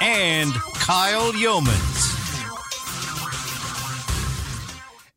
and Kyle Youmans.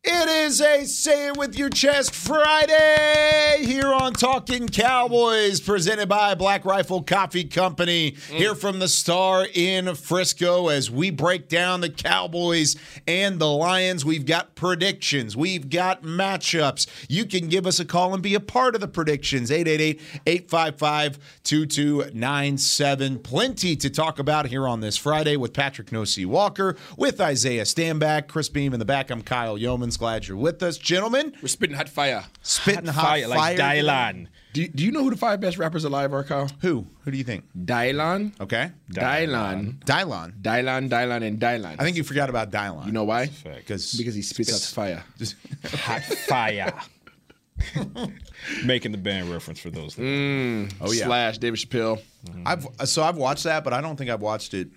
It is a Say It With Your Chest Friday here on Talking Cowboys, presented by Black Rifle Coffee Company. Mm. Here from the Star in Frisco as we break down the Cowboys and the Lions. We've got predictions, we've got matchups. You can give us a call and be a part of the predictions 888 855 2297. Plenty to talk about here on this Friday with Patrick Nosey Walker, with Isaiah Stanback, Chris Beam in the back. I'm Kyle Youmans. Glad you're with us, gentlemen. We're spitting hot fire. Spitting hot, fire, like fire today. Dylan. Do you, do you know who the five best rappers alive are, Kyle? Who? Who do you think? Dylan, Okay. Dylan, Dylon. Dylan, Dylan, and Dylan. I think you forgot about Dylon. You know why? because Because he spits out fire. Hot fire. Making the band reference for those. Mm. oh yeah. Slash David Chappelle. I've so I've watched that, but I don't think I've watched it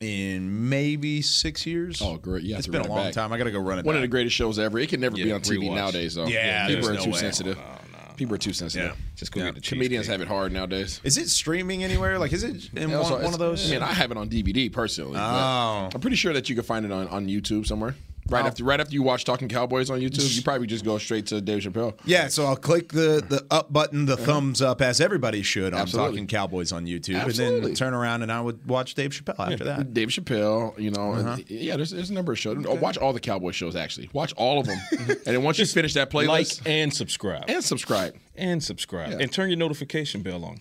in maybe six years. Oh, great. Have It's been a long back. time. I got to go run it. One of the greatest shows ever. It can never be on TV rewatch. nowadays, though. Yeah, people are no too way. sensitive. Oh, people are too sensitive. Just go get the Comedians cheesecake. have it hard nowadays. Is it streaming anywhere? Like, is it in Yeah, one, one of those? I mean, I have it on DVD personally. Oh. I'm pretty sure that you can find it on, on YouTube somewhere. Right Oh. after right after you watch Talking Cowboys on YouTube, you probably just go straight to Dave Chappelle. Yeah, so I'll click the the up button, the thumbs up, as everybody should on Absolutely. Talking Cowboys on YouTube, and then turn around and I would watch Dave Chappelle after that. Dave Chappelle, you know, Uh-huh. yeah, there's, there's a number of shows. Oh, watch all the Cowboy shows, actually. Watch all of them. and then once you finish that playlist, Like and subscribe. and subscribe. And subscribe. Yeah. And turn your notification bell on.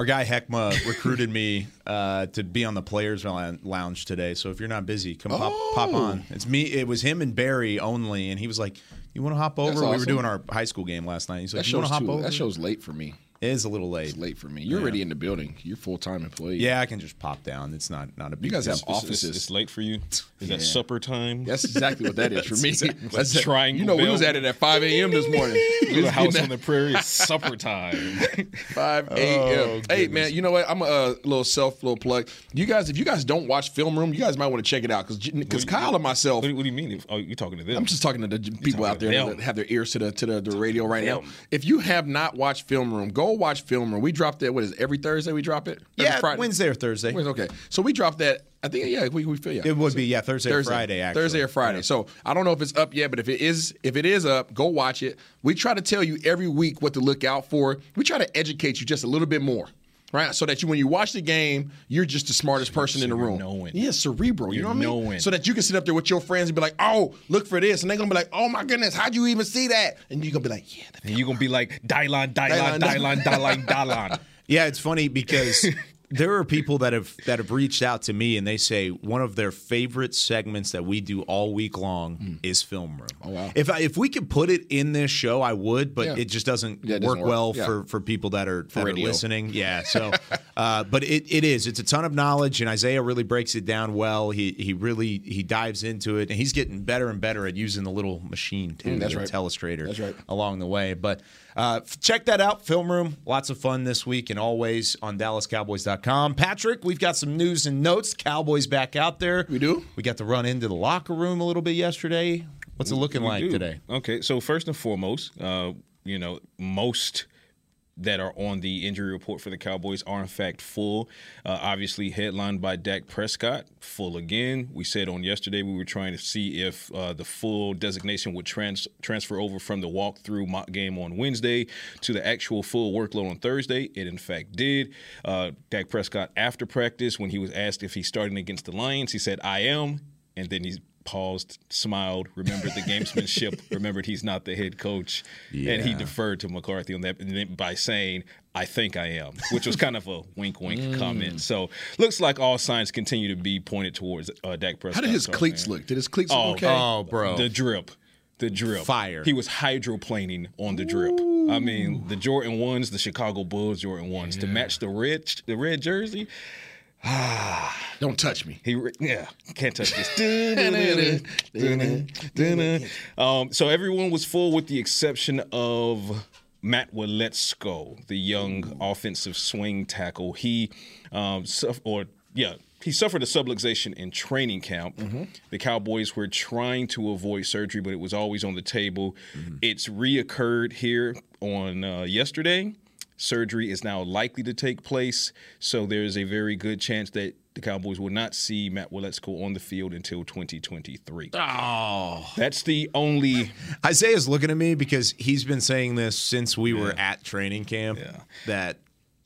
Our guy Heckma recruited me uh, to be on the Players Lou- Lounge today. So if you're not busy, come pop, pop Oh. on. It's me. It was him and Barry only, and he was like, "You want to hop over?" That's We were doing our high school game last night. He's like, That "You want to hop too, over?" that show's late for me. It is a little late. It's late for me. You're already in the building. You're full time employee. Yeah, I can just pop down. It's not not a big. You guys deal. have It's- it's- offices. It's, late for you. Is that supper time? That's exactly what that is for me. That's it. triangle You know, we was at it at 5 a.m. this morning. We the house on the prairie. It's supper time. 5 a.m. hey man, you know what? I'm a uh, little self little plug. You guys, if you guys don't watch Film Room, you guys might want to check it out because because Kyle and myself. what, do- what do you mean? If, oh, you're talking to them. I'm just talking to the people out there them. that have their ears to the to the, the radio right now. If you have not watched Film Room, go watch Film Room. We dropped it. What is it, every Thursday? We drop it. Every yeah, Friday? Wednesday or Thursday. Okay, so we dropped that. I think yeah, we we feel yeah. It would be yeah Thursday, or Friday actually. Thursday or Friday. So I don't know if it's up yet, but if it is, if it is up, go watch it. We try to tell you every week what to look out for. We try to educate you just a little bit more. Right, so that you, when you watch the game, you're just the smartest person in the room. knowing. Yeah, cerebral. You know what I mean? knowing. So that you can sit up there with your friends and be like, "Oh, look for this," and they're gonna be like, "Oh my goodness, how'd you even see that?" And you're gonna be like, "Yeah, the and you're going to be like, Dylan, Dylan, Dylan, Dylan, Dylan. Yeah, it's funny because there are people that have that have reached out to me and they say one of their favorite segments that we do all week long is film room. Oh wow. If I, if we could put it in this show, I would, but Yeah. it just doesn't, Yeah, it work, doesn't work. well Yeah. for for people that are that are listening. Yeah, so uh, but it, it is. It's a ton of knowledge, and Isaiah really breaks it down well. He he really he dives into it, and he's getting better and better at using the little machine too, Mm, that's the right. telestrator. That's right. Along the way, but uh, check that out, Film Room. Lots of fun this week, and always on DallasCowboys.com. Patrick, we've got some news and notes. Cowboys back out there. We do? We got to run into the locker room a little bit yesterday. What's it looking We like do. today? Okay, so first and foremost, uh, you know, most that are on the injury report for the Cowboys are in fact full. Uh, obviously, headlined by Dak Prescott, full again. We said on yesterday we were trying to see if uh, the full designation would trans- transfer over from the walkthrough mock game on Wednesday to the actual full workload on Thursday. It in fact did. Uh, Dak Prescott, after practice, when he was asked if he's starting against the Lions, he said, "I am," and then he paused, smiled, remembered the gamesmanship, remembered he's not the head coach, and he deferred to McCarthy on that and then by saying, I think I am, which was kind of a wink wink Mm. comment. So looks like all signs continue to be pointed towards uh, Dak Prescott. How did his starting cleats there. look? Did his cleats Oh, look okay? Oh, bro. The drip. The drip. Fire. He was hydroplaning on the drip. I mean, the Jordan ones, the Chicago Bulls Jordan ones, to match the red the red jersey. Don't touch me. He re- yeah, can't touch this. um, so everyone was full with the exception of Matt Waletzko, the young offensive swing tackle. He um, suff- or yeah, he suffered a subluxation in training camp. The Cowboys were trying to avoid surgery, but it was always on the table. It's reoccurred here on uh, yesterday. Surgery is now likely to take place, so there is a very good chance that the Cowboys will not see Matt Waletzko on the field until 2023. Oh. That's the only Isaiah's looking at me because he's been saying this since we were at training camp. Yeah. That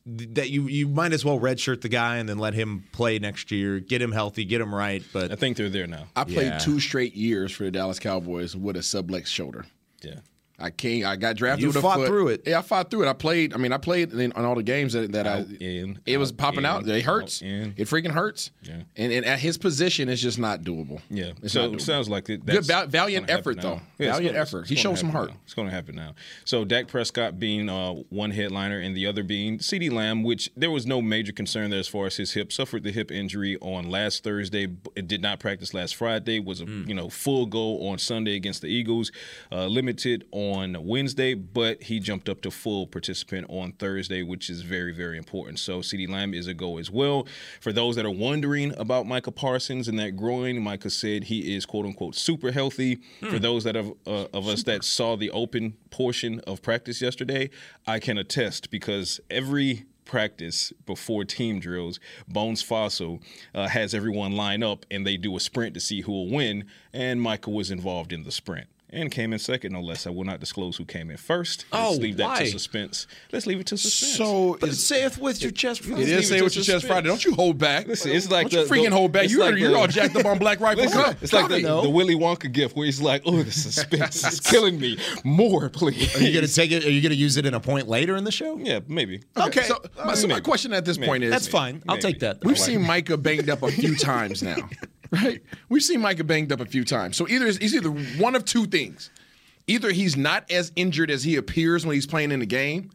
that you you might as well redshirt the guy and then let him play next year, get him healthy, get him right. But I think they're there now. I played Yeah. two straight years for the Dallas Cowboys with a sublex shoulder. Yeah. I came. I got drafted You with a fought foot. through it. Yeah, I fought through it. I played. I mean, I played in, on all the games that, that I. In, it was out popping in, out. It hurts. out in. It freaking hurts. Yeah. And, and at his position, it's just not doable. Yeah. It's so not it sounds like it. Good val- valiant effort, though. Yeah, Valiant gonna- effort. it's He showed some heart. now. It's going to happen now. So Dak Prescott being uh, one headliner and the other being CeeDee Lamb, which there was no major concern there as far as his hip. Suffered the hip injury on last Thursday. It did not practice last Friday. Was a Hmm. you know full go on Sunday against the Eagles. Uh, limited on Wednesday, but he jumped up to full participant on Thursday, which is very very important. So CeeDee Lamb is a go as well. For those that are wondering about Micah Parsons and that groin, Micah said he is quote unquote super healthy. For those that have uh, of us that saw the open portion of practice yesterday, I can attest because every practice before team drills, Bones Fassel uh, has everyone line up and they do a sprint to see who will win. And Micah was involved in the sprint. And came in second, no less. I will not disclose who came in first. Let's Oh, leave that to suspense. Let's leave it to suspense. So but is, say it with your chest. it leave is it say to what your chest. Friday. Don't you hold back. Listen, it's like Don't you the- freaking the- hold back. You're, like you're the- all jacked up on Black Rifle Listen, Cup. it's like the, know. the Willy Wonka gift where he's like, "Oh, the suspense is killing me. More, please." Are you gonna take it? Are you gonna use it in a point later in the show? Yeah, maybe. Okay. So, my, so my question at this Maybe. point is That's fine. I'll take that. We've like seen. Micah banged up a few times now, right? We've seen Micah banged up a few times. So either he's either one of two things: either he's not as injured as he appears when he's playing in the game,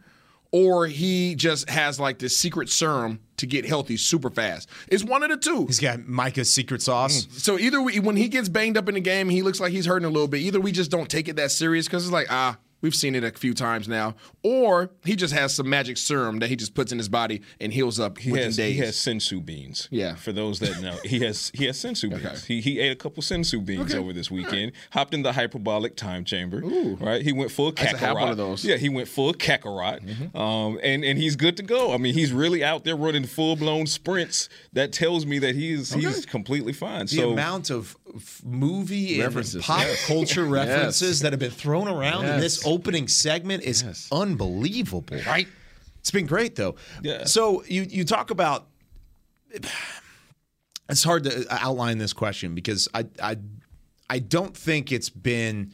or he just has like this secret serum to get healthy super fast. It's one of the two. He's got Micah's secret sauce. So either we, when he gets banged up in the game, he looks like he's hurting a little bit. Either we just don't take it that serious because it's like ah. We've seen it a few times now, or he just has some magic serum that he just puts in his body and heals up He within has, days. he has senzu beans. Yeah. For those that know, he has he has senzu beans. He, he ate a couple senzu beans over this weekend. Hopped in the hyperbolic time chamber. Ooh. Right. He went full used to have kakarot. one of those. Mm-hmm. Yeah. He went full kakarot. Um. And and he's good to go. I mean, he's really out there running full blown sprints. That tells me that he's he's completely fine. The so amount of movie References, and pop yes. culture references that have been thrown around in this Yes. Opening segment is unbelievable. right. It's been great though. Yeah. So you you talk about it's hard to uh, outline this question because I I I don't think it's been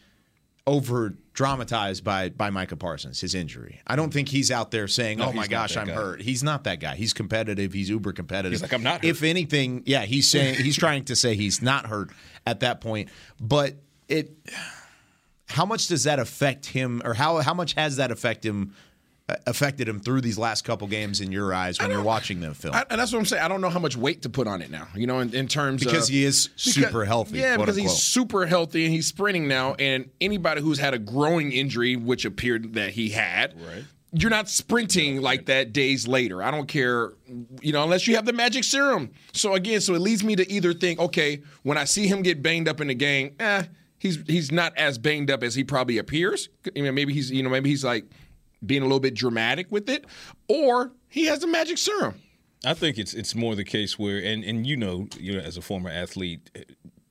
over dramatized by by Micah Parsons his injury. I don't think he's out there saying, No, "Oh my gosh, I'm guy. hurt." He's not that guy. He's competitive. He's uber competitive. He's like, "I'm not hurt." If anything, yeah, he's saying he's trying to say he's not hurt at that point. But it how much does that affect him or how how much has that affect him uh, affected him through these last couple games in your eyes when you're watching the film? I, and that's what I'm saying. I don't know how much weight to put on it now. You know, in, in terms Because of, he is super healthy, Yeah, because unquote. he's super healthy and he's sprinting now. And anybody who's had a groin injury, which appeared that he had, Right. you're not sprinting like that days later. I don't care, you know, unless you have the magic serum. So again, so it leads me to either think, okay, when I see him get banged up in the game, eh, he's he's not as banged up as he probably appears. You know, maybe he's you know maybe he's like being a little bit dramatic with it, or he has a magic serum. I think it's it's more the case where, and and you know, you know, as a former athlete,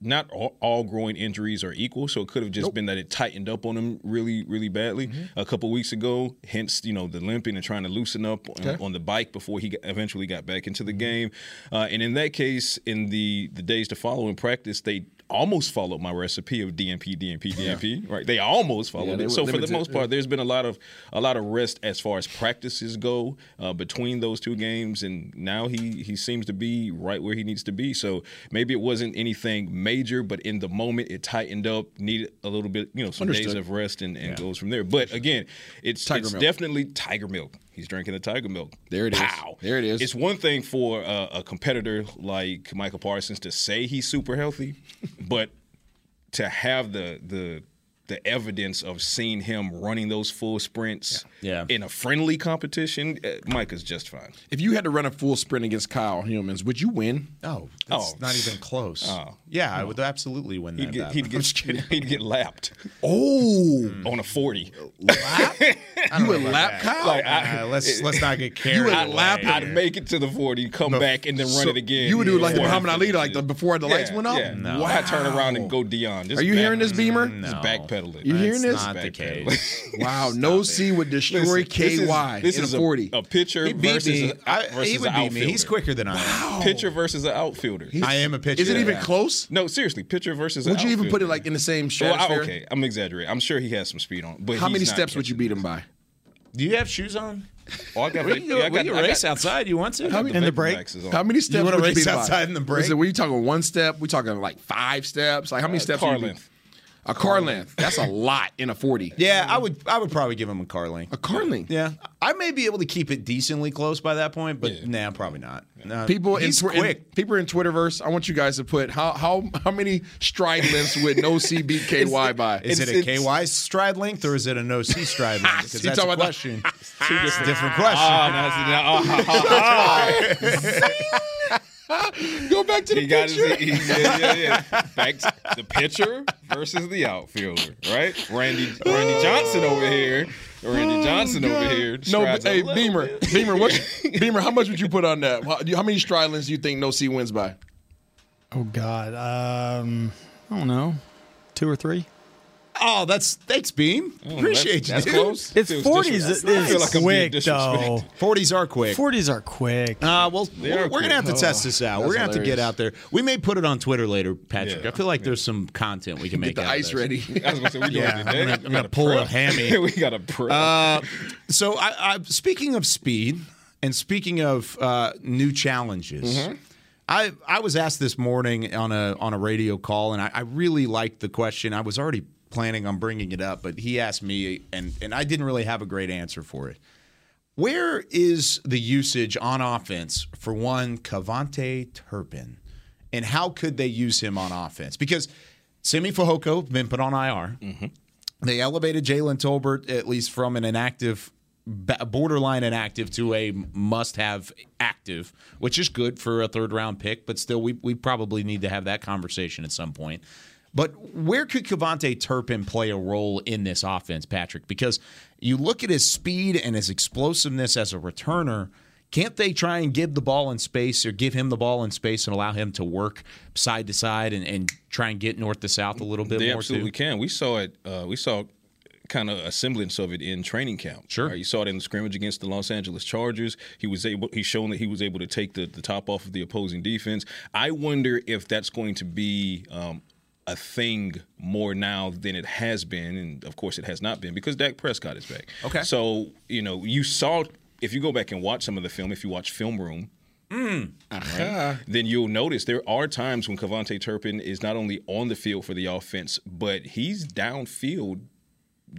not all, all groin injuries are equal. So it could have just been that it tightened up on him really, really badly a couple weeks ago. Hence, you know, the limping and trying to loosen up on, on the bike before he eventually got back into the game. Uh, and in that case, in the the days to follow in practice, they almost followed my recipe of DNP, DNP, DNP. Right? They almost followed they it. So for the most part, there's been a lot of a lot of rest as far as practices go uh, between those two games, and now he he seems to be right where he needs to be. So maybe it wasn't anything major, but in the moment it tightened up, needed a little bit, you know, some days of rest, and, and goes from there. But again, it's Tiger it's milk. definitely tiger milk. He's drinking the tiger milk. There it is. Pow. There it is. It's one thing for a, a competitor like Micah Parsons to say he's super healthy, but to have the the the evidence of seeing him running those full sprints Yeah. in a friendly competition, uh, Micah's just fine. If you had to run a full sprint against Kyle Youmans, would you win? Oh, that's Oh. not even close. Oh. Yeah, I would absolutely win that. He'd get, he'd get, he'd get lapped Oh, on a 40. you would lap Kyle? Like, I- Uh, let's let's not get carried would away. lap. I'd make it to the 40, come back, and then run So it again. You would do like the Yeah. Muhammad Ali, like the before the lights went up. Yeah. No. I turn around and go Deion. Are you back- hearing this, Beamer? Just No. Backpedaling. You hearing this? not the case. Wow, no C would destroy Listen, this is- KY This in is a forty. A, pitcher He versus me. a, I- versus he would an beat outfielder. me. He's quicker than I am. Pitcher versus an outfielder. I am a pitcher. Is it even Yeah. close? no, seriously, pitcher versus. Would an you even put it like in the same Well, I- okay, I'm exaggerating. I'm sure he has some speed on. But How many steps would you beat him by? Do you have shoes on? Oh, I got, We can, go, yeah, I we got, can I got- race outside. You want to? How many- In the Vapor break? How many steps You wanna would you race beat him by? outside in the break? Is it, were you talking one step? We talking like five steps? Like how many uh, steps? car would you beat? length. A car length. That's a lot in a forty. Yeah, I would. I would probably give him a car length. A car length. Yeah, I may be able to keep it decently close by that point, but Yeah. nah, probably not. No, People he's in, quick. in people in Twitterverse, I want you guys to put how how how many stride lengths would no C beat KY by? Is it It's- a KY stride length or is it a no C stride length? Because You that's a talking about the- question. It's a different question. Ah, now, ah, Go back to the he got picture. his, he, yeah, yeah, yeah. Back to the pitcher versus the outfielder, right? Randy Randy Johnson over here. Randy Johnson over here. No, strides a hey Beamer, bit. Beamer, what? Beamer, how much would you put on that? How, how many stride lengths do you think no C wins by? Oh God. Um, I don't know. Two or three. Oh, that's thanks, Beam. Appreciate That's you. close. It's forties. disres- It's I feel like quick though. Forties are quick. Forties are quick. Uh, well, we're, are we're gonna have to quick. test this out. We're gonna have to get out there. We may put it on Twitter later, Patrick. Yeah. I feel like there's some content we can make. Get the out of ice this. ready. I was gonna say we doing Yeah, it I'm gonna- I'm We gonna got pull a prep. hammy. we got a prep. Uh, so, I, I, speaking of speed, and speaking of uh, new challenges, Mm-hmm. I I was asked this morning on a on a radio call, and I, I really liked the question. I was already planning on bringing it up, but he asked me, and and I didn't really have a great answer for it. Where is the usage on offense for one KaVontae Turpin, and how could they use him on offense? Because Simi Fehoko been put on IR. Mm-hmm. They elevated Jalen Tolbert at least from an inactive, borderline inactive to a must-have active, which is good for a third-round pick. But still, we we probably need to have that conversation at some point. But where could KaVontae Turpin play a role in this offense, Patrick? Because you look at his speed and his explosiveness as a returner. Can't they try and give the ball in space or give him the ball in space and allow him to work side to side and, and try and get north to south a little bit They more absolutely too? can. We saw it. Uh, we saw kind of a semblance of it in training camp. Sure. Right? You saw it in the scrimmage against the Los Angeles Chargers. He was able. He's shown that he was able to take the, the top off of the opposing defense. I wonder if that's going to be. Um, a thing more now than it has been, and of course it has not been because Dak Prescott is back. Okay. So you know you saw if you go back and watch some of the film, if you watch film room, then you'll notice there are times when KaVontae Turpin is not only on the field for the offense, but he's downfield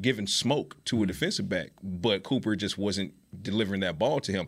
giving smoke to a defensive back, but Cooper just wasn't delivering that ball to him.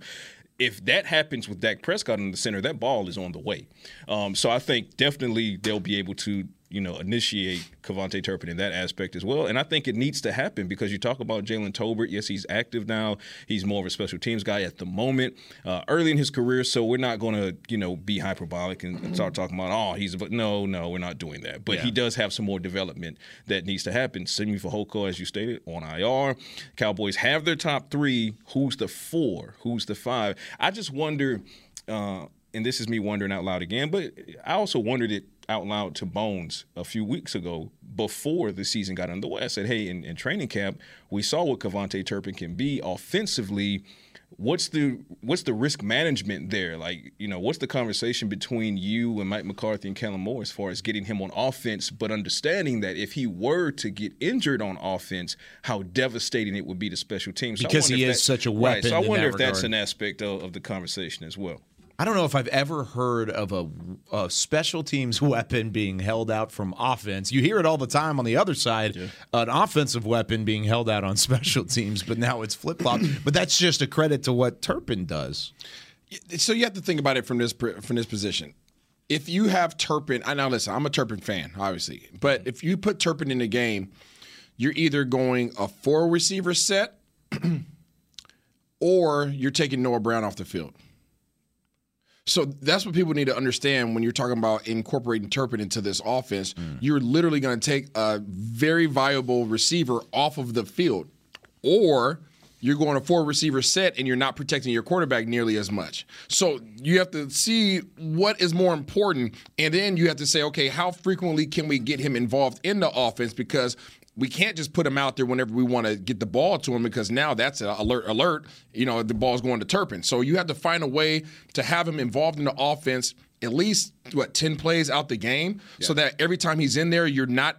If that happens with Dak Prescott in the center, that ball is on the way. Um, so I think definitely they'll be able to, you know, initiate KaVontae Turpin in that aspect as well. And I think it needs to happen because you talk about Jalen Tolbert. Yes, he's active now. He's more of a special teams guy at the moment, uh, early in his career. So we're not going to, you know, be hyperbolic and, and start talking about, oh, he's, but no, no, we're not doing that. But he does have some more development that needs to happen. Simi Fehoko, as you stated, on IR. Cowboys have their top three. Who's the four? Who's the five? I just wonder, uh, and this is me wondering out loud again, but I also wondered it out loud to Bones a few weeks ago before the season got underway. I said, hey, in, in training camp, we saw what KaVontae Turpin can be offensively. What's the what's the risk management there? Like, you know, what's the conversation between you and Mike McCarthy and Kellen Moore as far as getting him on offense, but understanding that if he were to get injured on offense, how devastating it would be to special teams. So Because he is that- such a Right. weapon So I wonder if that's an aspect of, of the conversation as well. I don't know if I've ever heard of a, a special teams weapon being held out from offense. You hear it all the time on the other side, an offensive weapon being held out on special teams, but now it's flip flop. but that's just a credit to what Turpin does. So you have to think about it from this from this position. If you have Turpin, I now listen. I'm a Turpin fan, obviously, but if you put Turpin in the game, you're either going a four receiver set, or you're taking Noah Brown off the field. So that's what people need to understand when you're talking about incorporating Turpin into this offense. Mm. You're literally going to take a very viable receiver off of the field, or you're going a four receiver set and you're not protecting your quarterback nearly as much. So you have to see what is more important, and then you have to say, okay, how frequently can we get him involved in the offense? Because we can't just put him out there whenever we want to get the ball to him because now that's an alert alert you know the ball's going to turpin. So you have to find a way to have him involved in the offense at least what 10 plays out the game so that every time he's in there you're not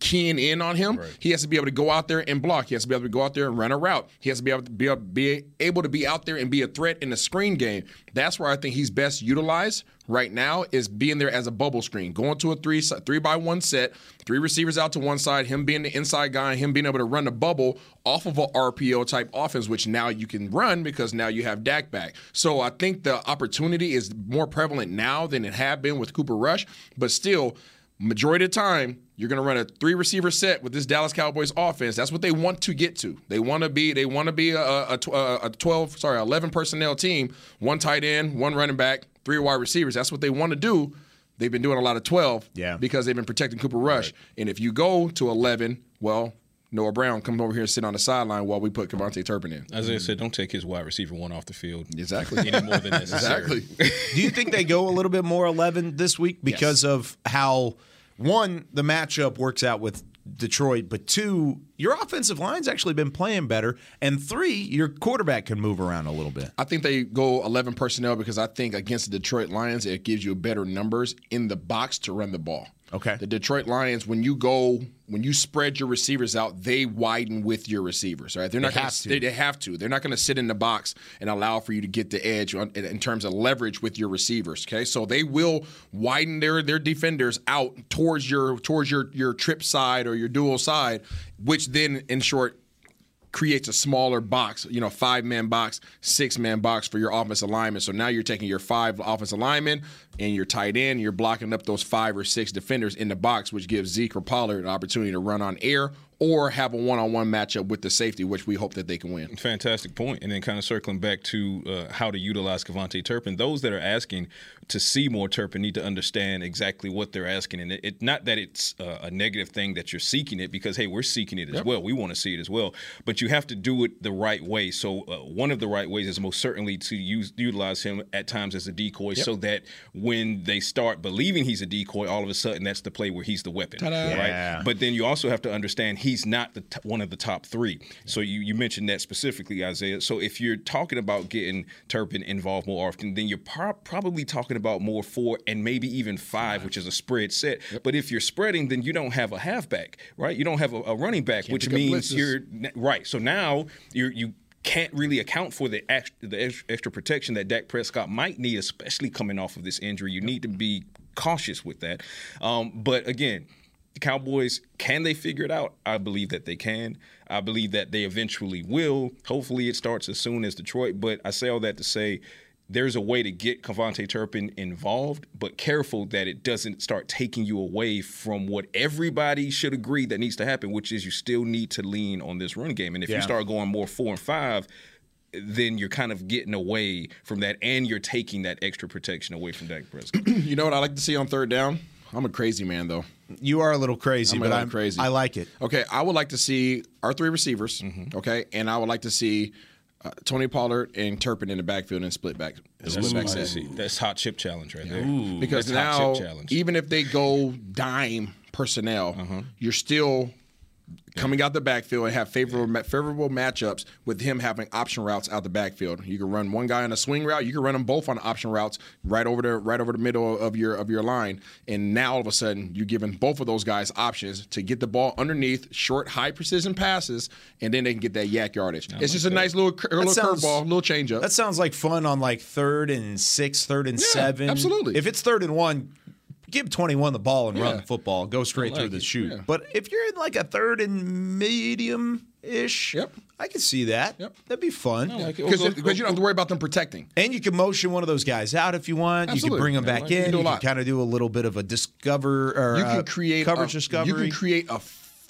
keying in on him he has to be able to go out there and block he has to be able to go out there and run a route he has to be able to be, able, be able to be out there and be a threat in the screen game that's where i think he's best utilized right now is being there as a bubble screen, going to a three three by one set, three receivers out to one side, him being the inside guy, and him being able to run the bubble off of a RPO type offense, which now you can run because now you have Dak back. So I think the opportunity is more prevalent now than it had been with Cooper Rush, but still. Majority of the time, you're going to run a three receiver set with this Dallas Cowboys offense. That's what they want to get to. They want to be they want to be a, a, a 12 sorry 11 personnel team, one tight end, one running back, three wide receivers. That's what they want to do. They've been doing a lot of 12 Yeah. because they've been protecting Cooper Rush. And if you go to 11, well, Noah Brown comes over here and sit on the sideline while we put KaVontae Turpin in. As I said, "Don't take his wide receiver one off the field Exactly. any more than necessary." exactly. Do you think they go a little bit more 11 this week because of how one the matchup works out with Detroit, but two your offensive line's actually been playing better, and three your quarterback can move around a little bit. I think they go 11 personnel because I think against the Detroit Lions, it gives you better numbers in the box to run the ball. Okay. The Detroit Lions, when you go, when you spread your receivers out, they widen with your receivers. Right? They're not They gonna, have to. They, they have to. They're not going to sit in the box and allow for you to get the edge on, in, in terms of leverage with your receivers. Okay, so they will widen their their defenders out towards your towards your your trip side or your dual side, which then, in short, creates a smaller box, you know, five man box, six man box for your offensive lineman. So now you're taking your five offensive linemen and your tight end, you're blocking up those five or six defenders in the box, which gives Zeke or Pollard an opportunity to run on air or have a one on one matchup with the safety, which we hope that they can win. Fantastic point. And then kind of circling back to uh, how to utilize KaVontae Turpin, those that are asking to see more Turpin need to understand exactly what they're asking. And it, it not that it's uh, a negative thing that you're seeking it, because hey, we're seeking it as well. We want to see it as well, but you have to do it the right way. So uh, one of the right ways is most certainly to use utilize him at times as a decoy, so that when they start believing he's a decoy, all of a sudden that's the play where he's the weapon, Yeah. right? But then you also have to understand he's not the t- one of the top three. So you, you mentioned that specifically, Isaiah. So if you're talking about getting Turpin involved more often, then you're pro- probably talking about more four and maybe even five, which is a spread set. But if you're spreading, then you don't have a halfback, right? You don't have a, a running back, which pick up means blitzes. you're right. So now you're you can't really account for the the extra protection that Dak Prescott might need, especially coming off of this injury. You need to be cautious with that. Um, but again, the Cowboys can they figure it out? I believe that they can. I believe that they eventually will. Hopefully, it starts as soon as Detroit. But I say all that to say. There's a way to get KaVontae Turpin involved, but careful that it doesn't start taking you away from what everybody should agree that needs to happen, which is you still need to lean on this run game. And if Yeah. you start going more four and five, then you're kind of getting away from that, and you're taking that extra protection away from Dak Prescott. You know what I like to see on third down? I'm a crazy man, though. You are a little crazy, I'm but little I'm crazy. I like it. Okay, I would like to see our three receivers. Mm-hmm. Okay, and I would like to see uh, Tony Pollard and Turpin in the backfield and split back, split back set. That's hot chip challenge right there. Because now, even if they go dime personnel, Uh-huh. you're still coming out the backfield and have favorable favorable matchups with him having option routes out the backfield. You can run one guy on a swing route, you can run them both on option routes right over the right over the middle of your of your line, and now all of a sudden you're giving both of those guys options to get the ball underneath short, high precision passes, and then they can get that YAC yardage. it's just a nice little cur- little sounds- curveball, little changeup. That sounds like fun on like third and six, third and Yeah, seven. absolutely. If it's third and one, give 21 the ball and run the football. Go straight through the it, shoot. yeah. But if you're in like a third and medium ish, Yep. I can see that. Yep. That'd be fun. Like, go- because go- you don't have to worry about them protecting. And you can motion one of those guys out if you want. You can bring them Yeah, back like, you can in. do You can kind of do a little bit of a discover or you can create coverage a, discovery. You can create a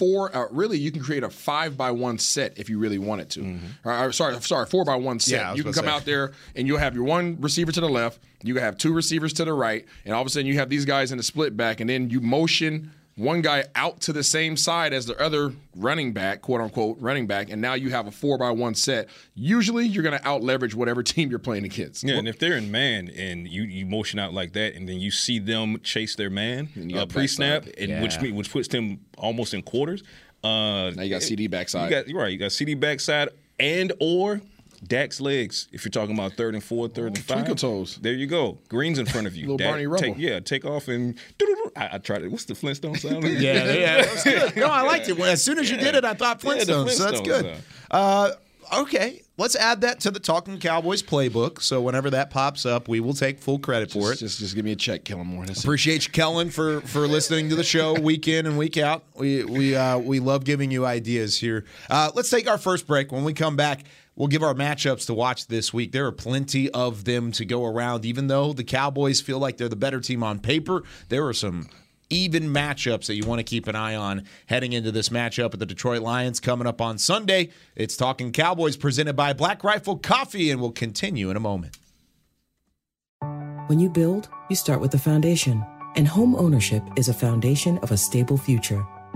four. Uh, really, you can create a five by one set if you really wanted to. Or, or, sorry, sorry, four by one set. Yeah, you can come say. out there and you'll have your one receiver to the left. You have two receivers to the right, and all of a sudden you have these guys in the split back, and then you motion. One guy out to the same side as the other running back, quote unquote running back, and now you have a four by one set. Usually, you're going to out leverage whatever team you're playing against. Yeah, and if they're in man and you, you motion out like that, and then you see them chase their man uh, and which Yeah. mean- which puts them almost in quarters. Uh, Now you got CeeDee backside. You got you're right. You got CeeDee backside and or Dak's legs. If you're talking about third and four, third and five, twinkle toes. There you go. Green's in front of you. Little Dak, Barney Rubble. Take, yeah, take off and. I, I tried it. What's the Flintstone sound? yeah, yeah, that was good. No, I liked it. When- As soon as you did it, I thought Yeah, Flintstones. so that's good. Uh, okay, let's add that to the Talking Cowboys playbook. So whenever that pops up, we will take full credit for it. Just, just give me a check, Kellen Moore. Appreciate you, Kellen, for for listening to the show week in and week out. We we uh, we love giving you ideas here. Uh, let's take our first break. When we come back, we'll give our matchups to watch this week. There are plenty of them to go around. Even though the Cowboys feel like they're the better team on paper, there are some even matchups that you want to keep an eye on heading into this matchup with the Detroit Lions coming up on Sunday. It's Talking Cowboys presented by Black Rifle Coffee, and we'll continue in a moment. When you build, you start with the foundation. And home ownership is a foundation of a stable future.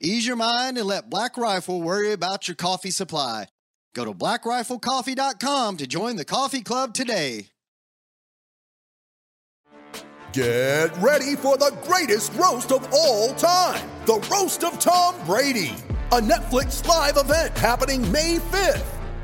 Ease your mind and let Black Rifle worry about your coffee supply. Go to blackriflecoffee.com to join the coffee club today. Get ready for the greatest roast of all time the Roast of Tom Brady, a Netflix live event happening May 5th.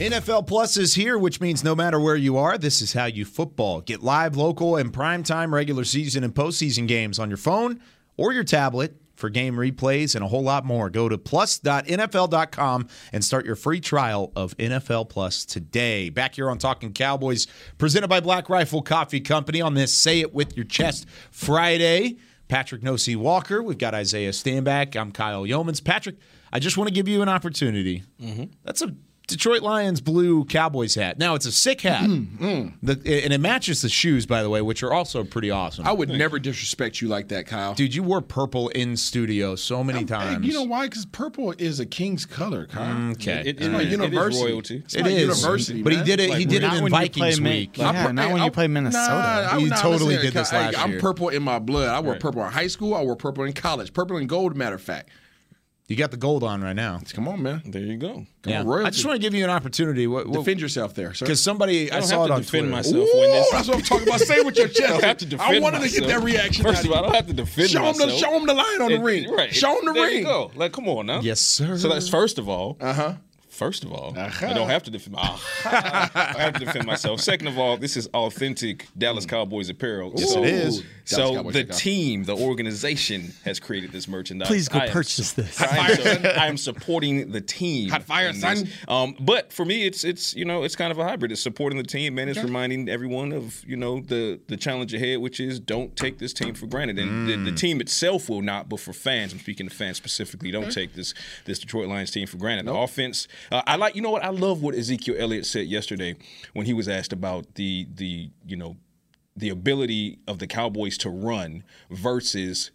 NFL Plus is here, which means no matter where you are, this is how you football. Get live, local, and primetime regular season and postseason games on your phone or your tablet for game replays and a whole lot more. Go to plus.nfl.com and start your free trial of NFL Plus today. Back here on Talking Cowboys, presented by Black Rifle Coffee Company on this Say It With Your Chest Friday. Patrick Nosey Walker. We've got Isaiah Stanback. I'm Kyle Youmans. Patrick, I just want to give you an opportunity. Mm-hmm. That's a Detroit Lions blue Cowboys hat. Now it's a sick hat, Mm, The- and it matches the shoes, by the way, which are also pretty awesome. I would never disrespect you like that, Kyle. Dude, you wore purple in studio so many Hey, times. you know why? Because purple is a king's color, Kyle. Okay. It's It my is- it is royalty. It's It my is. university, But he did it- he did it in Vikings play Min- week. Yeah, pur- not hey, when I- you play Minnesota. Nah, I- nah, totally did this Kyle, last I'm year. purple in my blood. I wore Right. purple in high school. I wore purple in college. Purple and gold, matter of fact. You got the gold on right now. Come on, man. There you go. Come Yeah. on. I just want to give you an opportunity. What, what, Defend yourself there, sir. because somebody I, I don't saw have it to on defend Twitter. myself Ooh, when this. that's what I'm talking about. Say it with your chest. I don't have to defend I wanted to get that reaction. First of all, I don't have to defend show myself. Him the, show him the line on the ring. Right. Show him the there ring. You go. Like, come on now. Yes, sir. So that's first of all. Uh huh. First of all, I don't have to defend. I have to defend myself. Second of all, this is authentic Dallas Cowboys apparel. Yes, so, it is. So Cowboys the account. team, the organization, has created this merchandise. Please go I am- purchase this. I am, so- I am supporting the team. Hot fire, in son. Um, but for me, it's it's you know it's kind of a hybrid. It's supporting the team and it's reminding everyone of you know the the challenge ahead, which is don't take this team for granted. And the, Mm. the team itself will not, but for fans, I'm speaking to fans specifically, don't take this this Detroit Lions team for granted. The offense, uh, I like you know what? I love what Ezekiel Elliott said yesterday when he was asked about the the you know the ability of the Cowboys to run versus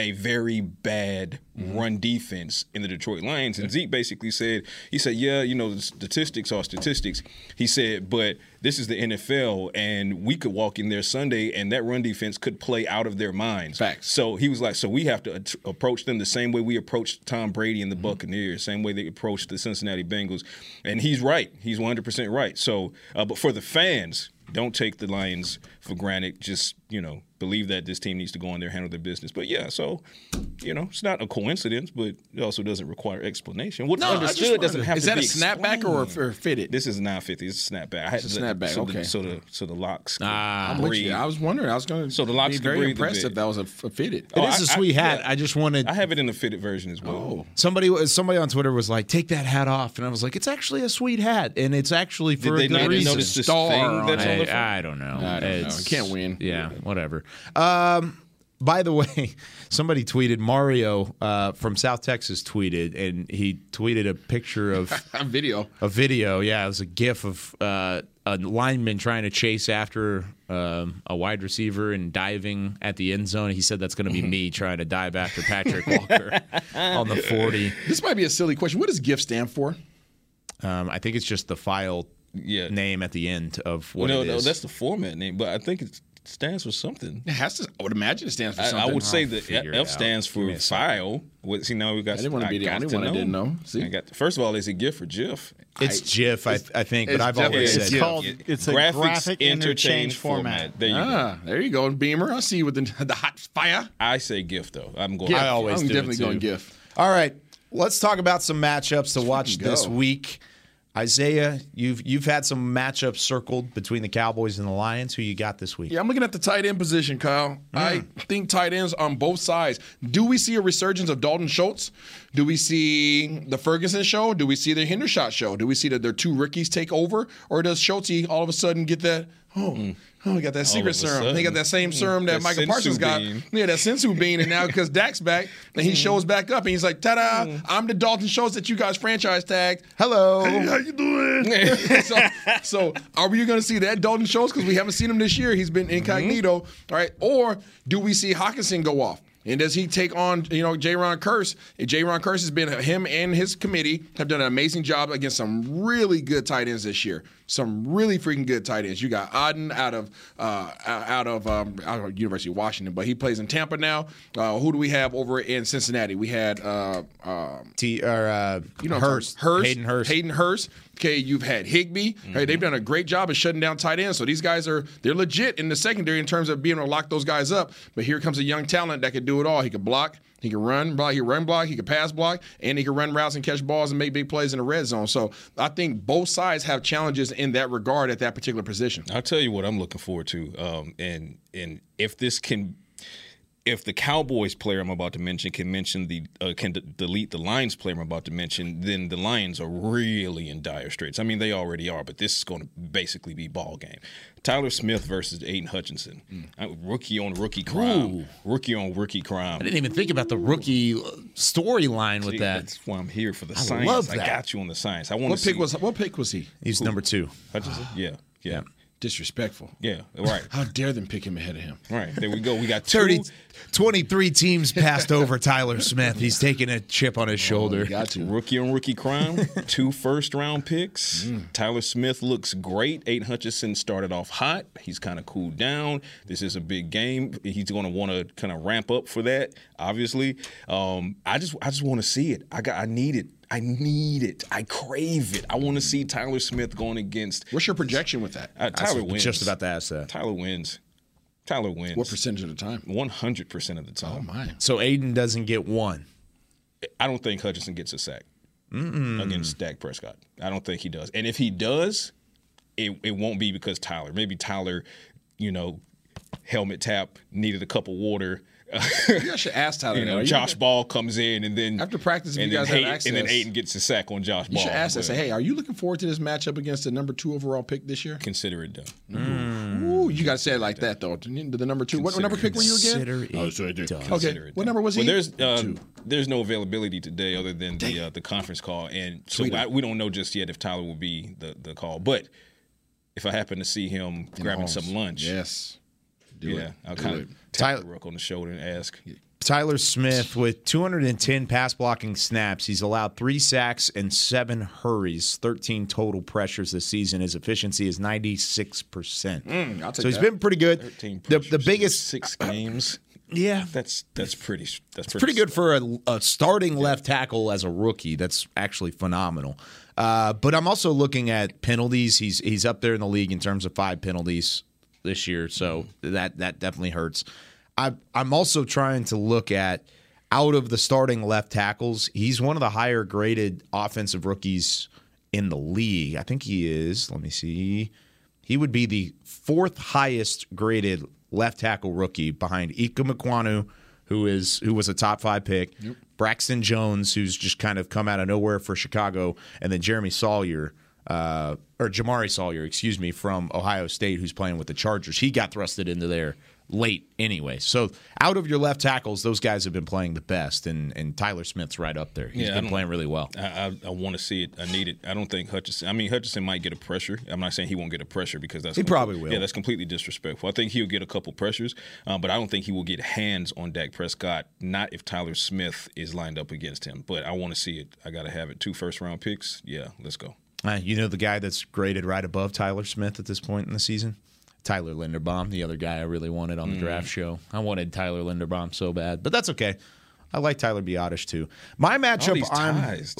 a very bad run defense in the Detroit Lions. And Zeke basically said, he said, yeah, you know, the statistics are statistics. He said, but this is the NFL, and we could walk in there Sunday, and that run defense could play out of their minds. Facts. So he was like, so we have to at- approach them the same way we approached Tom Brady and the Buccaneers, same way they approached the Cincinnati Bengals. And he's right. He's 100% right. So, uh, but for the fans, don't take the Lions for granted. Just, you know, believe that this team needs to go in there, handle their business. But yeah, so, you know, it's not a coincidence, but it also doesn't require explanation. What's No, I just understood doesn't wondered, have is to that a snapback or, explained. or fitted? This is 950. It's a snapback. I had It's a the- snapback, So okay. The, so the so the locks. Ah. I'm with you. I was wondering. I was going to So the locks be very breathe a impressed bit. if that was a, a fitted. It is Oh, a I- sweet I- hat. yeah. I just wanted. I have it in the fitted version as well. Oh. Somebody was somebody on Twitter was like, "Take that hat off," and I was like, "It's actually a sweet hat, and it's actually for they a good reason." notice this Star thing that's on the front? I don't know. I don't know. Can't win. Yeah, whatever. Um, by the way, somebody tweeted Mario uh, from South Texas tweeted, and he tweeted a picture of A video. a video. Yeah, it was a GIF of uh, a lineman trying to chase after um, a wide receiver and diving at the end zone. He said that's going to be me trying to dive after Patrick Walker on the forty. This might be a silly question. What does GIF stand for? Um, I think it's just the file Yeah. name at the end of what no, it no, is. that's the format name, but I think it stands for something. It has to. I would imagine it stands for something. I would say I'll the F stands for me a second. file. What, see, now we got. I didn't wanna be the only one I didn't know. See? I got. First of all, is it GIF or GIF? it's GIF, I, I think, but I've always definitely- said It's called. Yeah. It's a Graphics graphic interchange format. There you go. Ah, there you go, Beamer. I see you with the, the hot fire. I say GIF though. I'm going. GIF. I always I'm do it, definitely too. going GIF. All right, let's talk about some matchups to watch this go. week. Isaiah, you've you've had some matchups circled between the Cowboys and the Lions. Who you got this week? Yeah, I'm looking at the tight end position, Kyle. Hmm. I think tight ends on both sides. Do we see a resurgence of Dalton Schultz? Do we see the Ferguson show? Do we see the Hendershot show? Do we see that their two rookies take over? Or does Schultz all of a sudden get that, oh, hmm. oh, he got that secret serum. Sudden. got that same serum that That Micah Parsons got. bean. Yeah, that senzu bean. And now because Dak's back, and he hmm. shows back up and he's like, ta da, hmm. I'm the Dalton Schultz that you guys franchise tagged. Hello. Hey, how you doing? so, so are we going to see that Dalton Schultz because we haven't seen him this year? He's been mm-hmm. incognito, all right? Or do we see Hockenson go off? And does he take on, you know, Jayron Kearse? J. Ron Curse has been him and his committee have done an amazing job against some really good tight ends this year. Some really freaking good tight ends. You got Otton out of uh, out of um, out of University of Washington, but he plays in Tampa now. Uh, who do we have over in Cincinnati? We had uh, um, T or uh, you know Hurst, Hurst, Hayden Hurst. Hayden Hurst. Okay, you've had Higbee. Hey, they've done a great job of shutting down tight ends. So these guys are they're legit in the secondary in terms of being able to lock those guys up. But here comes a young talent that could do it all. He could block, he could run, block, he could run block, he could pass block, and he could run routes and catch balls and make big plays in the red zone. So I think both sides have challenges in that regard at that particular position. I'll tell you what I'm looking forward to, um, and and if this can, if the Cowboys player I'm about to mention can mention the uh, can d- delete the Lions player I'm about to mention, then the Lions are really in dire straits. I mean, they already are, but this is going to basically be ball game. Tyler Smith versus Aidan Hutchinson, Uh, rookie on rookie crime, Ooh. rookie on rookie crime. I didn't even think about the rookie uh, storyline with that. That's why I'm here for the I science. love I got you on the science. I want What to see pick was what pick was he? He's number two. Hutchinson. Yeah, yeah, Disrespectful. yeah. Right, How dare them pick him ahead of him? right. There we go. We got two. 30, 23 teams passed over Tyler Smith. He's taking a chip on his shoulder. Got to. Rookie on rookie crime, two first round picks. Mm. Tyler Smith looks great. Aidan Hutchinson started off hot. He's kind of cooled down. This is a big game. He's going to want to kind of ramp up for that. Obviously, um, I just I just want to see it. I got I need it. I need it. I crave it. I want to see Tyler Smith going against. What's your projection with that? Uh, Tyler was wins. just about to ask that. Tyler wins. Tyler wins. What percentage of the time? One hundred percent of the oh, time. Oh my. So Aidan doesn't get one. I don't think Hutchinson gets a sack against Dak Prescott. I don't think he does. And if he does, it, it won't be because Tyler. Maybe Tyler, you know, helmet tap, needed a cup of water. You guys should ask Tyler. you know, though. You- Josh Ball comes in and then After practice, if and you then guys have Hayden- and then Aidan gets a sack on Josh You Ball. You should ask that. Say, hey, are you looking forward to this matchup against the number two overall pick this year? Consider it done. Mm. Ooh, you got to say it like that though. The number two. What number pick were you again? Consider it Oh, so I did. done. Okay. What number was Well, he? there's uh, Two. there's no availability today other than the uh, the conference call, and so I, we don't know just yet if Tyler will be the the call. But if I happen to see him grabbing some lunch, Yes. Do yeah, it. I'll Do kind it. of tap Tyler- the rook on the shoulder and ask. Tyler Smith with 210 pass blocking snaps. He's allowed three sacks and seven hurries, 13 total pressures this season. His efficiency is 96%. Mm, so he's that. been pretty good. 13 The, the biggest, six games. yeah, That's that's pretty. That's pretty good for a, a starting left tackle as a rookie. That's actually phenomenal. Uh, but I'm also looking at penalties. He's he's up there in the league in terms of five penalties this year, so that that definitely hurts. I, I'm also trying to look at out of the starting left tackles. He's one of the higher graded offensive rookies in the league. I think he is. Let me see. He would be the fourth highest graded left tackle rookie behind Ikem Ekwonu, who is who was a top five pick, Braxton Jones, who's just kind of come out of nowhere for Chicago, and then Jeremy Sawyer, uh, or Jamaree Salyer, excuse me, from Ohio State, who's playing with the Chargers. He got thrusted into there late anyway. So out of your left tackles, those guys have been playing the best, and and Tyler Smith's right up there. He's Yeah, been playing really well. I, I, I want to see it. I need it. I don't think Hutchinson. I mean, Hutchinson might get a pressure. I'm not saying he won't get a pressure because that's He probably will. Yeah, that's completely disrespectful. I think he'll get a couple pressures, um, but I don't think he will get hands on Dak Prescott. Not if Tyler Smith is lined up against him. But I want to see it. I got to have it. Two first round picks. Yeah, let's go. Uh, you know the guy that's graded right above Tyler Smith at this point in the season? Tyler Linderbaum, the other guy I really wanted on the Mm. draft show. I wanted Tyler Linderbaum so bad, but that's okay. I like Tyler Biadasz too. My All matchup these I'm ties.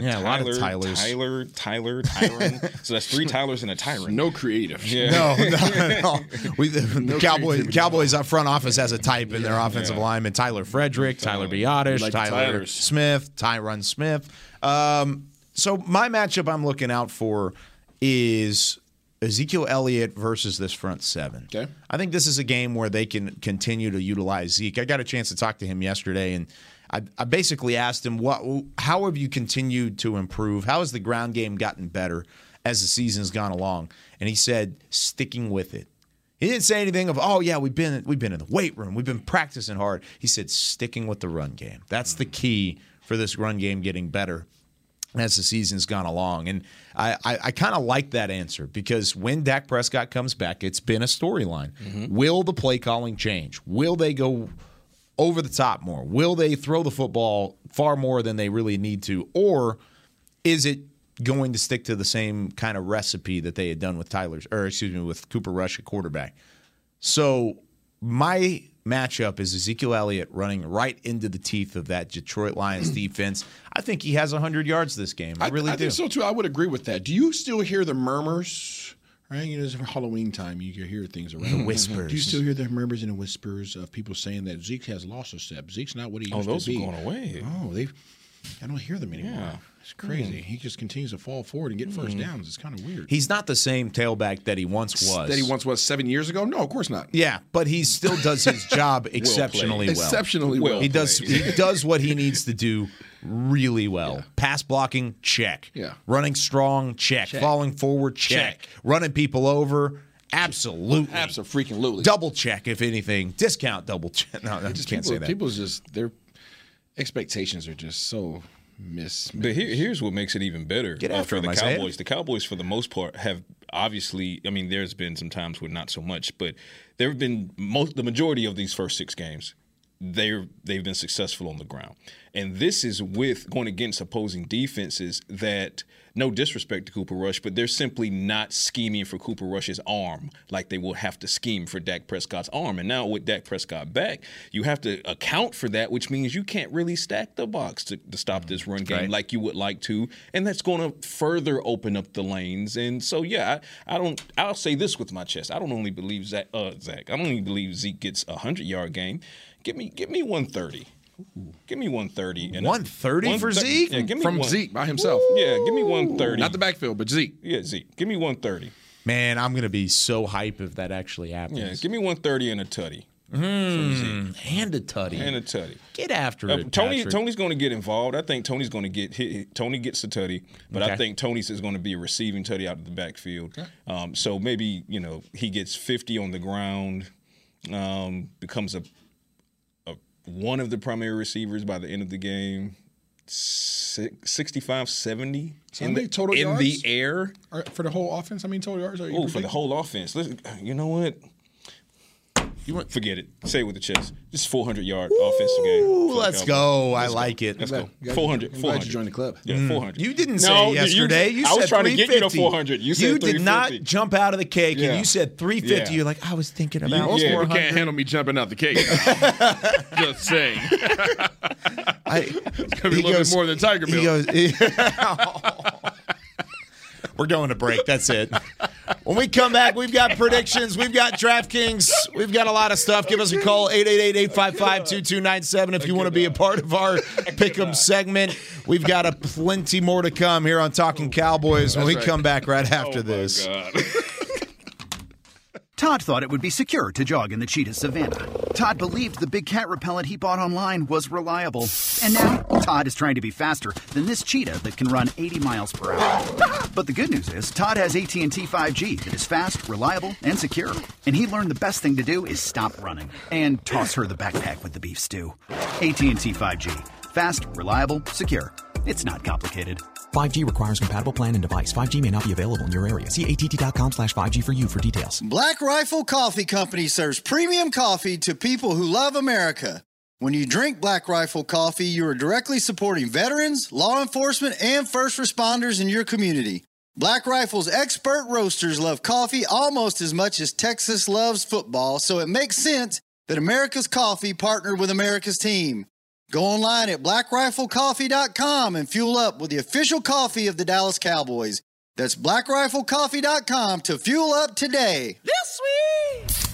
Yeah, a lot of Tylers. Tyler, Tyler, Tyron. so that's three Tylers and a Tyron. No creative. Yeah. no, no, no. We, the No Cowboys. Cowboys up front office has a type in their offensive Yeah. lineman: Tyler Frederick, Tyler Biadasz, like Tyler Tylers. Smith, Tyron Smith. Um, so my matchup I'm looking out for is Ezekiel Elliott versus this front seven. Okay. I think this is a game where they can continue to utilize Zeke. I got a chance to talk to him yesterday, and I, I basically asked him, "What? How have you continued to improve? How has the ground game gotten better as the season's gone along?" And he said, "Sticking with it." He didn't say anything of, "Oh yeah, we've been we've been in the weight room, we've been practicing hard." He said, "Sticking with the run game. That's the key for this run game getting better." As the season's gone along. And I, I, I kind of like that answer because when Dak Prescott comes back, it's been a storyline. Mm-hmm. Will the play calling change? Will they go over the top more? Will they throw the football far more than they really need to? Or is it going to stick to the same kind of recipe that they had done with Tyler's, or excuse me, with Cooper Rush at quarterback? So my matchup is Ezekiel Elliott running right into the teeth of that Detroit Lions defense. I think he has 100 yards this game. I, really I do. think so too. I would agree with that. Do you still hear the murmurs? Right, you know, it's Halloween time. You can hear things around. The mm-hmm. whispers. Do you still hear the murmurs and the whispers of people saying that Zeke has lost a step? Zeke's not what he oh, used to do. Oh, those are be. going away. Oh, they I don't hear them anymore. It's crazy. Hmm. He just continues to fall forward and get first hmm. downs. It's kind of weird. He's not the same tailback that he once was. that he once was seven years ago. No, of course not. Yeah, but he still does his job exceptionally well. Exceptionally well. He does he does what he needs to do really well. Pass blocking, check. Yeah. Running strong, check. Check. Falling forward, check. Check. Running people over, absolutely. Absolutely. Double check if anything. Discount double check. No, I Just just can't people, say that. People's just their expectations are just so miss. But here, here's what makes it even better Get uh, for the. Cowboys. The Cowboys, for the most part, have obviously. I mean, there's been some times where not so much, but there have been most the majority of these first six games. They're they've been successful on the ground, and this is with going against opposing defenses that no disrespect to Cooper Rush, but they're simply not scheming for Cooper Rush's arm like they will have to scheme for Dak Prescott's arm. And now with Dak Prescott back, you have to account for that, which means you can't really stack the box to, to stop this run game right. like you would like to. And that's going to further open up the lanes. And so, yeah, I, I, don't, I'll say this with my chest. I don't only believe Zach, uh, Zach, I don't only believe Zeke gets a 100 yard game. Give me, give me 130. Ooh. Give me 130. And 130 a, for Zeke? Yeah, give me From one, Zeke by himself. Yeah, give me 130. Not the backfield, but Zeke. Yeah, Zeke. Give me 130. Man, I'm going to be so hype if that actually happens. Yeah, give me 130 and a tutty. Mm, and a tutty. And a tutty. Get after uh, it. Tony. Tony's going to get involved. I think Tony's going to get hit. Tony gets the tutty, but okay. I think Tony's is going to be a receiving tutty out of the backfield. Okay. Um, so maybe you know he gets 50 on the ground, um, becomes a one of the primary receivers by the end of the game. Si- 65, 70 So in the, total in yards? the air. Or for the whole offense, I mean total yards. Oh, for the whole offense. Listen, you know what? You want forget it. Say it with the chest. Just 400 yard offensive game. Ooh, for the let's Cowboys. go. I like it. Let's go. glad- glad 400. you- 400. glad you joined the club. Yeah, Mm. 400. You didn't No, say you- yesterday. You, I said was trying to get you to 400. You said did not jump out of the cake, Yeah. and you said 350. Yeah. You're like, I was thinking You, about yeah, you 400. can't handle me jumping out the cake. Just saying. I, It's gonna be a little bit more than Tiger He Bill. goes, We're going to break. That's it. When we come back, we've got predictions. We've got DraftKings. We've got a lot of stuff. Give us a call, 888-855-2297 if you want to be a part of our Pick'em segment. We've got a plenty more to come here on Talking Cowboys when we come back right after this. Todd thought it would be secure to jog in the cheetah savannah. Todd believed the big cat repellent he bought online was reliable. And now, Todd is trying to be faster than this cheetah that can run 80 miles per hour. But the good news is, Todd has AT&T 5G that is fast, reliable, and secure. And he learned the best thing to do is stop running and toss her the backpack with the beef stew. AT&T 5G. Fast, reliable, secure. It's not complicated. 5G requires compatible plan and device. 5G may not be available in your area. See att.com slash 5G for you for details. Black Rifle Coffee Company serves premium coffee to people who love America. When you drink Black Rifle coffee, you are directly supporting veterans, law enforcement, and first responders in your community. Black Rifle's expert roasters love coffee almost as much as Texas loves football, so it makes sense that America's Coffee partnered with America's team. Go online at blackriflecoffee.com and fuel up with the official coffee of the Dallas Cowboys. That's blackriflecoffee.com to fuel up today. Lil Sweet!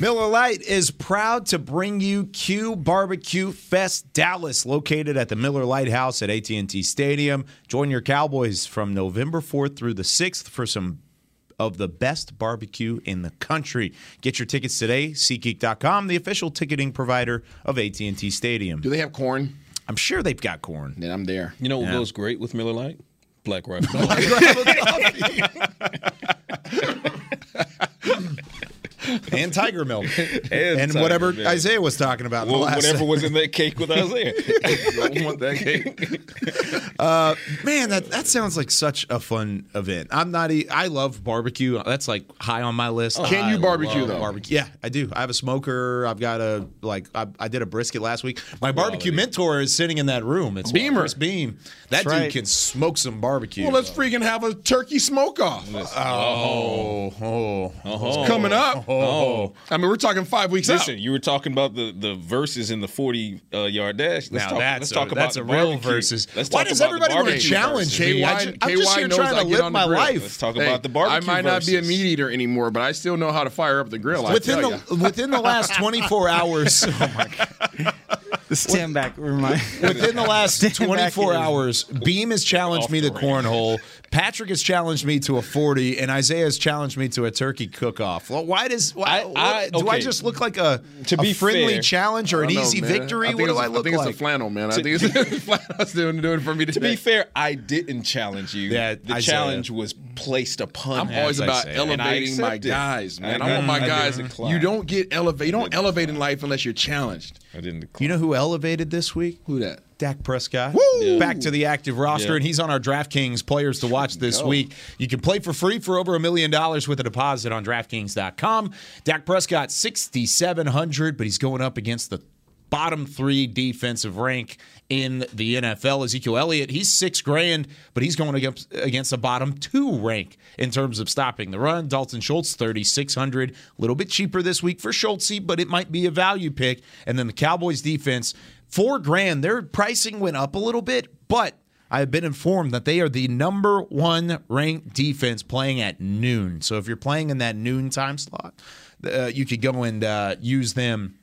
Miller Lite is proud to bring you Q Barbecue Fest Dallas, located at the Miller Lighthouse at AT&T Stadium. Join your Cowboys from November 4th through the 6th for some of the best barbecue in the country. Get your tickets today, SeatGeek.com, the official ticketing provider of AT&T Stadium. Do they have corn? I'm sure they've got corn. Then I'm there. You know what Yeah. goes great with Miller Lite? Black Rifle. and tiger milk. And And, Tiger whatever Milk. Isaiah was talking about. in the Well, whatever was in that cake with Isaiah. don't want that cake. Uh, man, that that sounds like such a fun event. I'm not. E- I love barbecue. That's like high on my list. Can you barbecue, though? Barbecue. Yeah, I do. I have a smoker. I've got a like. I, I did a brisket last week. My barbecue mentor is sitting in that room. It's Beamer. Chris Beam. That That's dude right. can smoke some barbecue. Well, let's freaking have a turkey smoke off. Oh, oh, Oh. Coming up. Oh. I mean, we're talking five weeks Listen, out. you were talking about the, the verses in the 40 uh, yard dash. Let's now talk, that's let's a, talk about that's the a real barbecue. versus. Let's Why does about everybody want to challenge versus. me? I KY just, I'm just here knows trying I to live my grill. life. Let's talk Hey, about the barbecue I might not be a meat eater anymore, but I still know how to fire up the grill. Within the within the last 24 hours, oh my God. The stand back remind. Within the last 24 hours, Beam has challenged me to cornhole. Patrick has challenged me to a 40, and Isaiah has challenged me to a turkey cook-off. Well, why does why, I- what- I- do I just look like a, To a be friendly fair- challenge or an know, easy man. victory? I think What do it's- I look I think like? it's a flannel, man. I To- think it's the flannel's doing, doing it for me To be fair, I didn't challenge you. Yeah, the Isaiah. challenge was placed upon. I'm always about Isaiah, elevating my it. guys, man. I, I want my I guys. didn't decline. You don't get elevate. You don't elevate in life unless you're challenged. I didn't. You know who elevated this week? Who that? Dak Prescott. Woo! Back to the active roster, Yeah. and he's on our DraftKings players to watch this week. You can play for free for over a million dollars with a deposit on DraftKings.com. Dak Prescott, 6,700, but he's going up against the bottom three defensive rank in the NFL. Ezekiel Elliott, he's six grand, but he's going against, against the bottom two rank in terms of stopping the run. Dalton Schultz, 3,600, a little bit cheaper this week for Schultz, but it might be a value pick. And then the Cowboys defense, four grand. Their pricing went up a little bit, but I have been informed that they are the number one ranked defense playing at noon. So if you're playing in that noon time slot, uh, you could go and uh, use them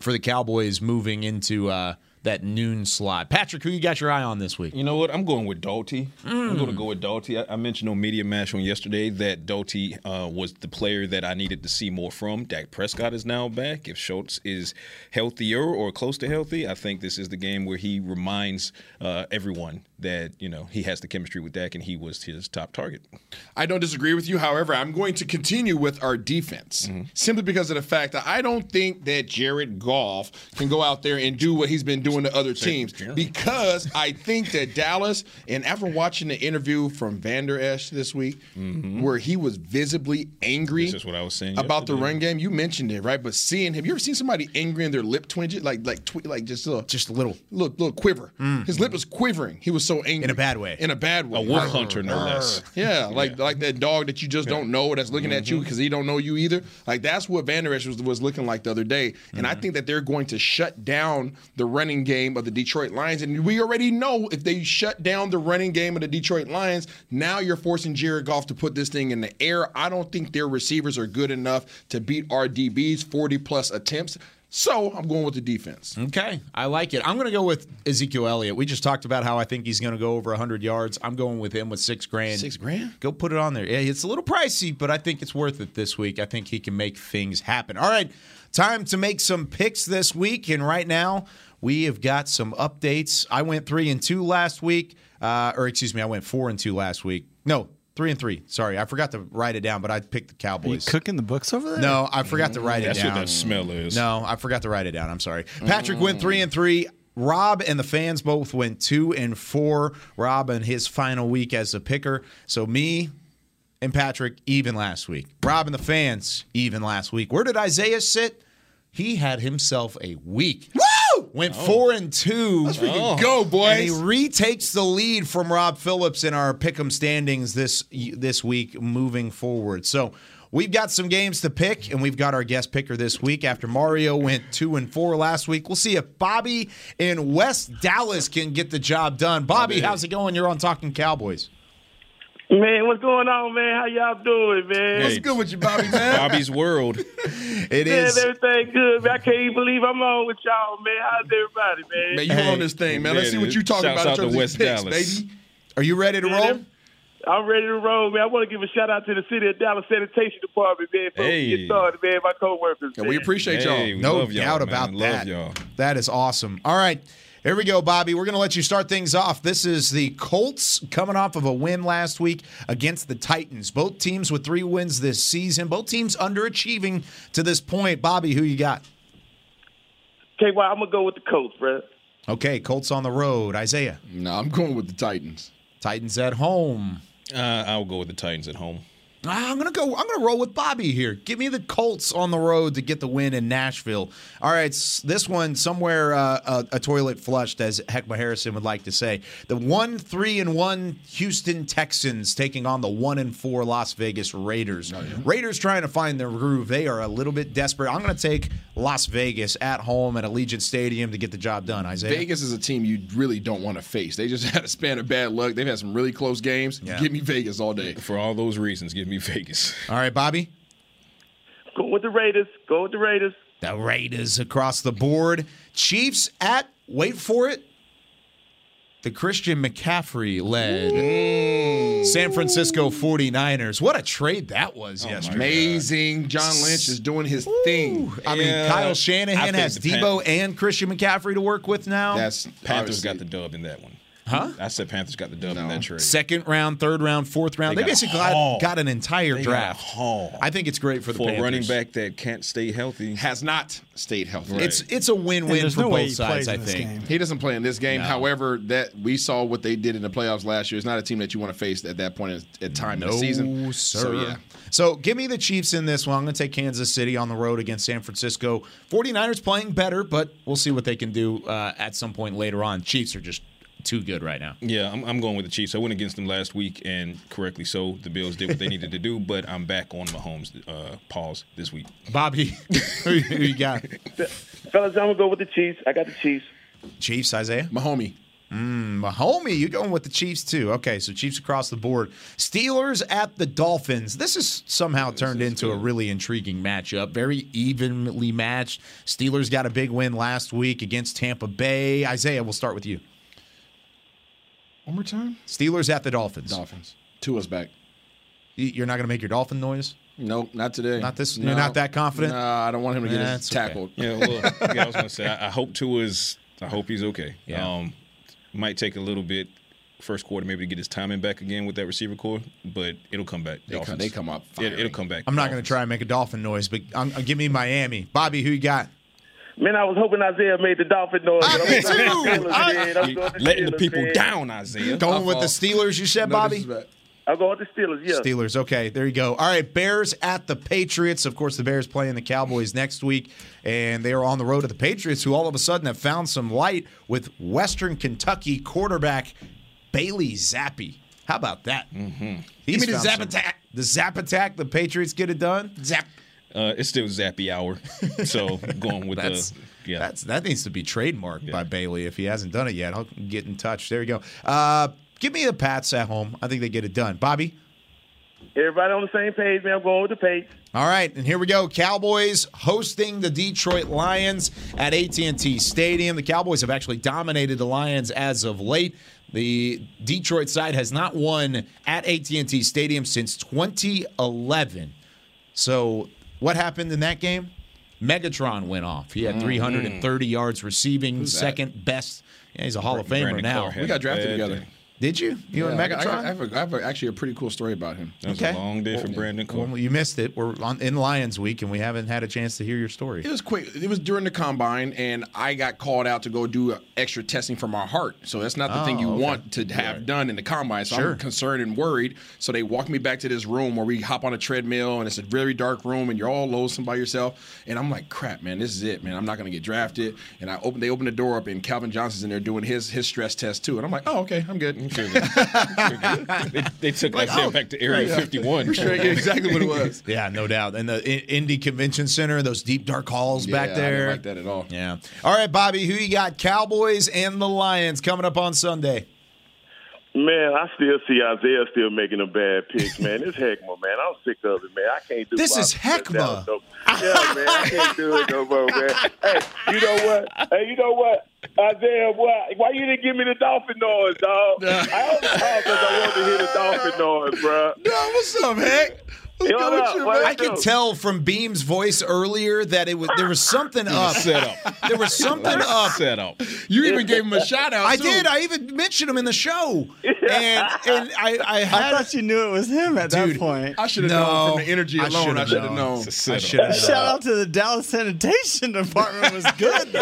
for the Cowboys moving into uh, that noon slot. Patrick, who you got your eye on this week? You know what? I'm going with. I'm Mm. going to go with Dalty. I, I mentioned on Media Mash on yesterday that Dalty uh, was the player that I needed to see more from. Dak Prescott is now back. If Schultz is healthier or close to healthy, I think this is the game where he reminds uh, everyone that you know he has the chemistry with Dak and he was his top target. I don't disagree with you. However, I'm going to continue with our defense mm-hmm. simply because of the fact that I don't think that Jared Goff can go out there and do what he's been doing to other teams because I think that Dallas, and after watching the interview from Vander Esch this week, mm-hmm. where he was visibly angry This is what I was saying about the run game, you mentioned it, right? But seeing him, you ever seen somebody angry and their lip twinge, like like twi- like just a Just a little. little, little quiver. Mm. His lip was quivering. He was so angry In a bad way. In a bad way. A wolf hunter, no less. Yeah, like like that dog that you just don't know that's looking at you mm-hmm. because he don't know you either. Like that's what Vander Esch was, was looking like the other day. And I mm-hmm. think that they're going to shut down the running game of the Detroit Lions. And we already know if they shut down the running game of the Detroit Lions, now you're forcing Jared Goff to put this thing in the air. I don't think their receivers are good enough to beat our DBs 40 plus attempts. So I'm going with the defense. Okay, I like it. I'm going to go with Ezekiel Elliott. We just talked about how I think he's going to go over 100 yards. I'm going with him with six grand. Six grand? Go put it on there. Yeah, it's a little pricey, but I think it's worth it this week. I think he can make things happen. All right, time to make some picks this week. And right now, we have got some updates. I went three and two last week, uh, or excuse me, I went four and two last week. No, three and three. Sorry, I forgot to write it down, but I picked the Are you Cowboys. cooking the books over there? No, I forgot to write it That's down. what that smell is. No, I forgot to write it down. I'm sorry. Patrick went three and three. Rob and the fans both went two and four. Rob and his final week as a picker. So me and Patrick even last week. Rob and the fans even last week. Where did Isaiah sit? He had himself a week. Went oh. four and two. Let's freaking oh. go, boys. And he retakes the lead from Rob Phillips in our pick'em standings this this week moving forward. So we've got some games to pick, and we've got our guest picker this week. After Mario went two and four last week, we'll see if Bobby in West Dallas can get the job done. Bobby, how's it going? You're on Talking Cowboys. Man, what's going on, man? How y'all doing, man? What's good with you, Bobby, man? Bobby's world. It man, is. everything good, man. I can't even believe I'm on with y'all, man. How's everybody, man? Man, you Hey, on this thing, man. Let's see what you talking shouts about out in to terms West of these picks, Dallas. baby. Are you ready to roll? I'm ready to roll, man. I want to give a shout out to the city of Dallas Sanitation Department, man, for Hey. getting started, man. My coworkers, Yeah, man. we appreciate y'all. Hey, we No love y'all, doubt man. about love that. y'all. That is awesome. All right. Here we go, Bobby. We're going to let you start things off. This is the Colts coming off of a win last week against the Titans. Both teams with three wins this season. Both teams underachieving to this point. Bobby, who you got? Okay, well, I'm gonna go with the Colts, bro. Okay, Colts on the road. Isaiah. No, I'm going with the Titans. Titans at home. Uh, I'll go with the Titans at home. Ah, I'm gonna go. I'm gonna roll with Bobby here. Give me the Colts on the road to get the win in Nashville. All right, this one somewhere uh, a, a toilet flushed, as Heckma Harrison would like to say. The one three and one Houston Texans taking on the one and four Las Vegas Raiders. Raiders trying to find their groove. They are a little bit desperate. I'm gonna take Las Vegas at home at Allegiant Stadium to get the job done. Isaiah. Vegas is a team you really don't want to face. They just had a span of bad luck. They've had some really close games. Yeah. Give me Vegas all day. For all those reasons, give me Vegas. All right, Bobby. Go with the Raiders. Go with the Raiders. The Raiders across the board. Chiefs at, wait for it, the Christian McCaffrey led San Francisco 49ers. What a trade that was oh yesterday. Amazing. John Lynch is doing his thing. I mean, Yeah. Kyle I Shanahan has the Deebo and Christian McCaffrey to work with now. That's Panthers obviously- got the dub in that one. Huh? I said Panthers got the dub in that trade. Second round, third round, fourth round. They, They got basically got, got an entire They draft. hauled. I think it's great for the For Panthers. running back that can't stay healthy. has not stayed healthy. Right. It's it's a win-win there's for no way both he sides, plays I this think. game. He doesn't play in this game. No. However, that we saw what they did in the playoffs last year. It's not a team that you want to face at that point in, at time in the season. sir. So yeah, So give me the Chiefs in this one. I'm going to take Kansas City on the road against San Francisco. 49ers playing better, but we'll see what they can do uh, at some point later on. Chiefs are just too good right now. Yeah, I'm, I'm going with the Chiefs. I went against them last week, and correctly so. The Bills did what they needed to do, but I'm back on Mahomes' uh, pause this week. Bobby, who who you got? Fellas, I'm gonna go with the Chiefs. I got the Chiefs. Chiefs, Isaiah? Mahomie. Mm, Mahomie, you're going with the Chiefs too. Okay, so Chiefs across the board. Steelers at the Dolphins. This has somehow turned into a really intriguing matchup. Very evenly matched. Steelers got a big win last week against Tampa Bay. Isaiah, we'll start with you. One more time. Steelers at the Dolphins. Dolphins. Tua's back. You're not going to make your dolphin noise? Nope, not today. Not this- No. you're not that confident? Nah, I don't want him to get Nah, his it's okay. tackled. Yeah, well, yeah, I was gonna say I, I hope Tua is. I hope he's okay. Yeah. Um, might take a little bit first quarter maybe to get his timing back again with that receiver core, but it'll come back. They come- they come up It, it'll come back. I'm not going to try and make a dolphin noise, but I'm, uh, give me Miami. Bobby, who you got? Man, I was hoping Isaiah made the Dolphin noise. I'm me going to the too. I- man. I'm going to Letting the people man. down, Isaiah. Going with the Steelers, you said, No Bobby? I'm going with the Steelers, yeah. Steelers. Okay, there you go. All right, Bears at the Patriots. Of course, the Bears playing the Cowboys next week, and they are on the road to the Patriots, who all of a sudden have found some light with Western Kentucky quarterback Bailey Zappe. How about that? Mm-hmm. Give me the zap attack. The zap attack. The Patriots get it done. Zap. Uh, it's still Zappy hour, so going with That's the yeah. that's that needs to be trademarked by Bailey if he hasn't done it yet. I'll get in touch. There you go. Uh, give me the Pats at home. I think they get it done. Bobby. Everybody on the same page, man. I'm going with the page. All right, and here we go. Cowboys hosting the Detroit Lions at AT&T Stadium. The Cowboys have actually dominated the Lions as of late. The Detroit side has not won at AT&T Stadium since 2011. So, what happened in that game? Megatron went off. He had mm-hmm. 330 yards receiving, Who's that? second best. Yeah, he's a Hall of Famer Brandon now. Clark We got drafted bad together. Day. Did you? You Yeah, and I, Megatron? I, I have, a, I have a, actually a pretty cool story about him. That was a long day for Brandon Cole. Well, you missed it. We're on, in Lions Week, and we haven't had a chance to hear your story. It was quick. It was during the combine, and I got called out to go do extra testing for my heart. So that's not the thing Oh, you okay. want to have done in the combine. So Sure. I'm concerned and worried. So they walked me back to this room where we hop on a treadmill, and it's a very dark room, and you're all lonesome by yourself. And I'm like, crap, man, this is it, man. I'm not gonna get drafted. And I open, they open the door up, and Calvin Johnson's in there doing his his stress test too. And I'm like, oh, okay, I'm good. They, they took Like, Isaiah oh, back to Area yeah. 51. Sure, yeah, exactly what it was. Yeah, no doubt. And the Indy Convention Center, those deep dark halls Yeah, back I there. didn't like that at all. Yeah. All right, Bobby, who you got? Cowboys and the Lions coming up on Sunday. Man, I still see Isaiah still making a bad pick, man. It's Heckma, man. I'm sick of it, man. I can't do This is Heckma. no- Yeah, man, I can't do it no more, man. Hey, you know what? Hey, you know what? Isaiah, why, why you didn't give me the dolphin noise, dog? I only called because I wanted to hear the dolphin noise, bro. No, what's up, Heck? Yo, what up? I could tell from Beam's voice earlier that it was there was something up. set up. There was something up. Set up. You even gave him a shout out. I too. did. I even mentioned him in the show, and and I I I thought you knew it was him at Dude, that point. I should have No, known from the energy alone. I should've known. known. It's a I setup. should have Shout out to the Dallas sanitation department was good though.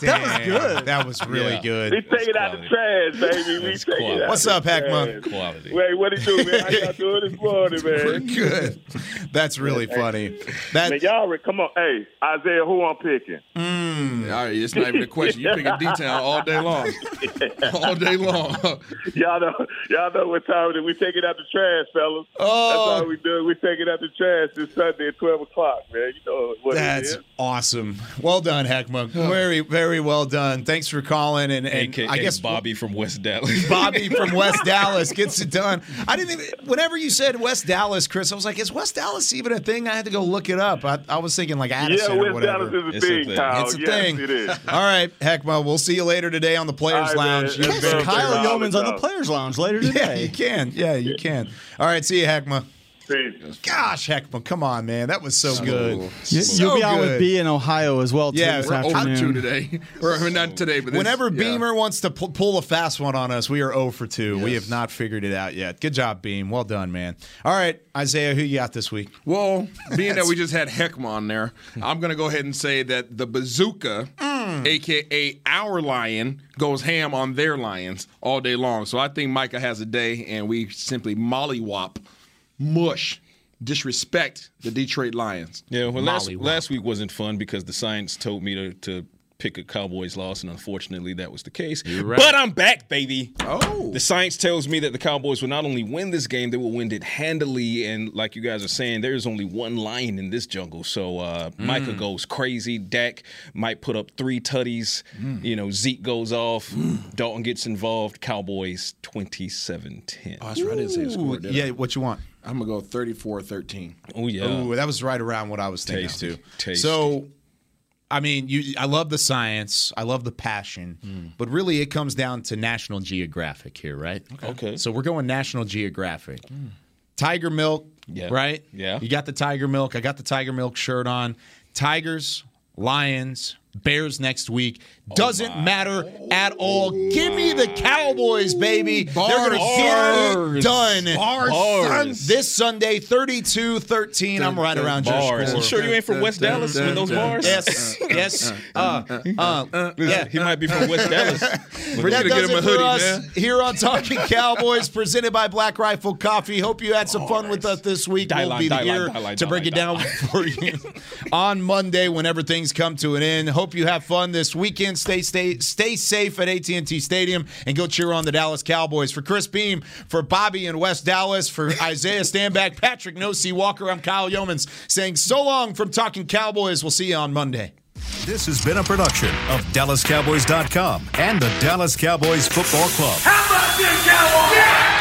that was good. That was really Yeah. We good. take it out the trash, baby. We That's take it out What's the up, Heckma? trash. Quality. Wait, what it do, man? How y'all doing this morning, man? Good. That's really funny. That Man, y'all, come on. Hey, Isaiah, who I'm picking? Mm. Mm. All right, it's not even a question. You pick a detail all day long, all day long. y'all know, y'all know what time it is. We take it out the trash, fellas. Oh. That's all we do. We take it out the trash this Sunday at 12 o'clock, man. You know what That's it is. awesome. Well done, Heckma. Very, very well done. Thanks for calling. And, and AKA I guess Bobby from West Dallas. Bobby from West Dallas gets it done. I didn't even. Whenever you said West Dallas, Chris, I was like, is West Dallas even a thing? I had to go look it up. I, I was thinking like Addison Yeah, or West whatever. Dallas is a It's a thing, thing. Kyle. It's a yes, thing. it is. All right, Heckma. We'll see you later today on the Players All right, man. Lounge. You Yes, bet. sir. Kyle Youmans on the. Players Lounge later Yeah, you can. Yeah, you can. All right, see you, Heckma. Peace. Gosh, Heckman, come on, man. That was so, good. cool. You, So will be on good. with B in Ohio as well too Yeah, this We're over afternoon. two today, or I mean, not today, but this, Whenever yeah. Beamer wants to pu- pull a fast one on us, we are 0 for 2. We have not figured it out yet. Good job, Beam. Well done, man. All right, Isaiah, who you got this week? Well, being that we just had Heckman there, I'm going to go ahead and say that the bazooka, Mm. aka our lion, goes ham on their lions all day long. So I think Micah has a day, and we simply mollywop, mush, disrespect the Detroit Lions. Yeah, well, last, last week wasn't fun because the science told me to, to pick a Cowboys loss, and unfortunately that was the case. But I'm back, baby. Oh. The science tells me that the Cowboys will not only win this game, they will win it handily. And like you guys are saying, there is only one lion in this jungle. So uh, hmm. Micah goes crazy. Dak might put up three tutties. Hmm. You know, Zeke goes off. Hmm. Dalton gets involved. Cowboys 27 10. Oh, that's right. I didn't say the score. did I? Yeah, what you want? I'm going to go 34 13. Oh, yeah. Ooh, that was right around what I was thinking Tasty. too. Tasty. So, I mean, you, I love the science, I love the passion, hmm. but really, it comes down to National Geographic here, right? Okay. So we're going National Geographic. Hmm. Tiger milk, Yeah. right? Yeah. You got the tiger milk. I got the tiger milk shirt on. Tigers, Lions, Bears next week. Doesn't matter at all. Give me the Cowboys, baby. They're going to get it done. Bars, Son- son. This Sunday, 32 13. I'm right around your Bars. score. You sure you ain't from West Dallas with those bars? Yes, yes. Uh, uh, yeah. He might be from West Dallas. We're going to get him a it for hoodie, us man. here on Talking Cowboys, presented by Black Rifle Coffee. Hope you had some fun with us this week. Die we'll line, be die here die to break it down for you on Monday whenever things come to an end. Hope you have fun this weekend. Stay stay stay safe at AT&T Stadium and go cheer on the Dallas Cowboys. For Chris Beam, for Bobby in West Dallas, for Isaiah Stanback, Patrick No-C Walker, I'm Kyle Youmans saying so long from Talking Cowboys. We'll see you on Monday. This has been a production of DallasCowboys.com and the Dallas Cowboys Football Club. How about this, Cowboys? Yeah!